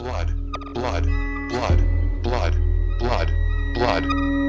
blood, blood, blood, blood, blood, blood.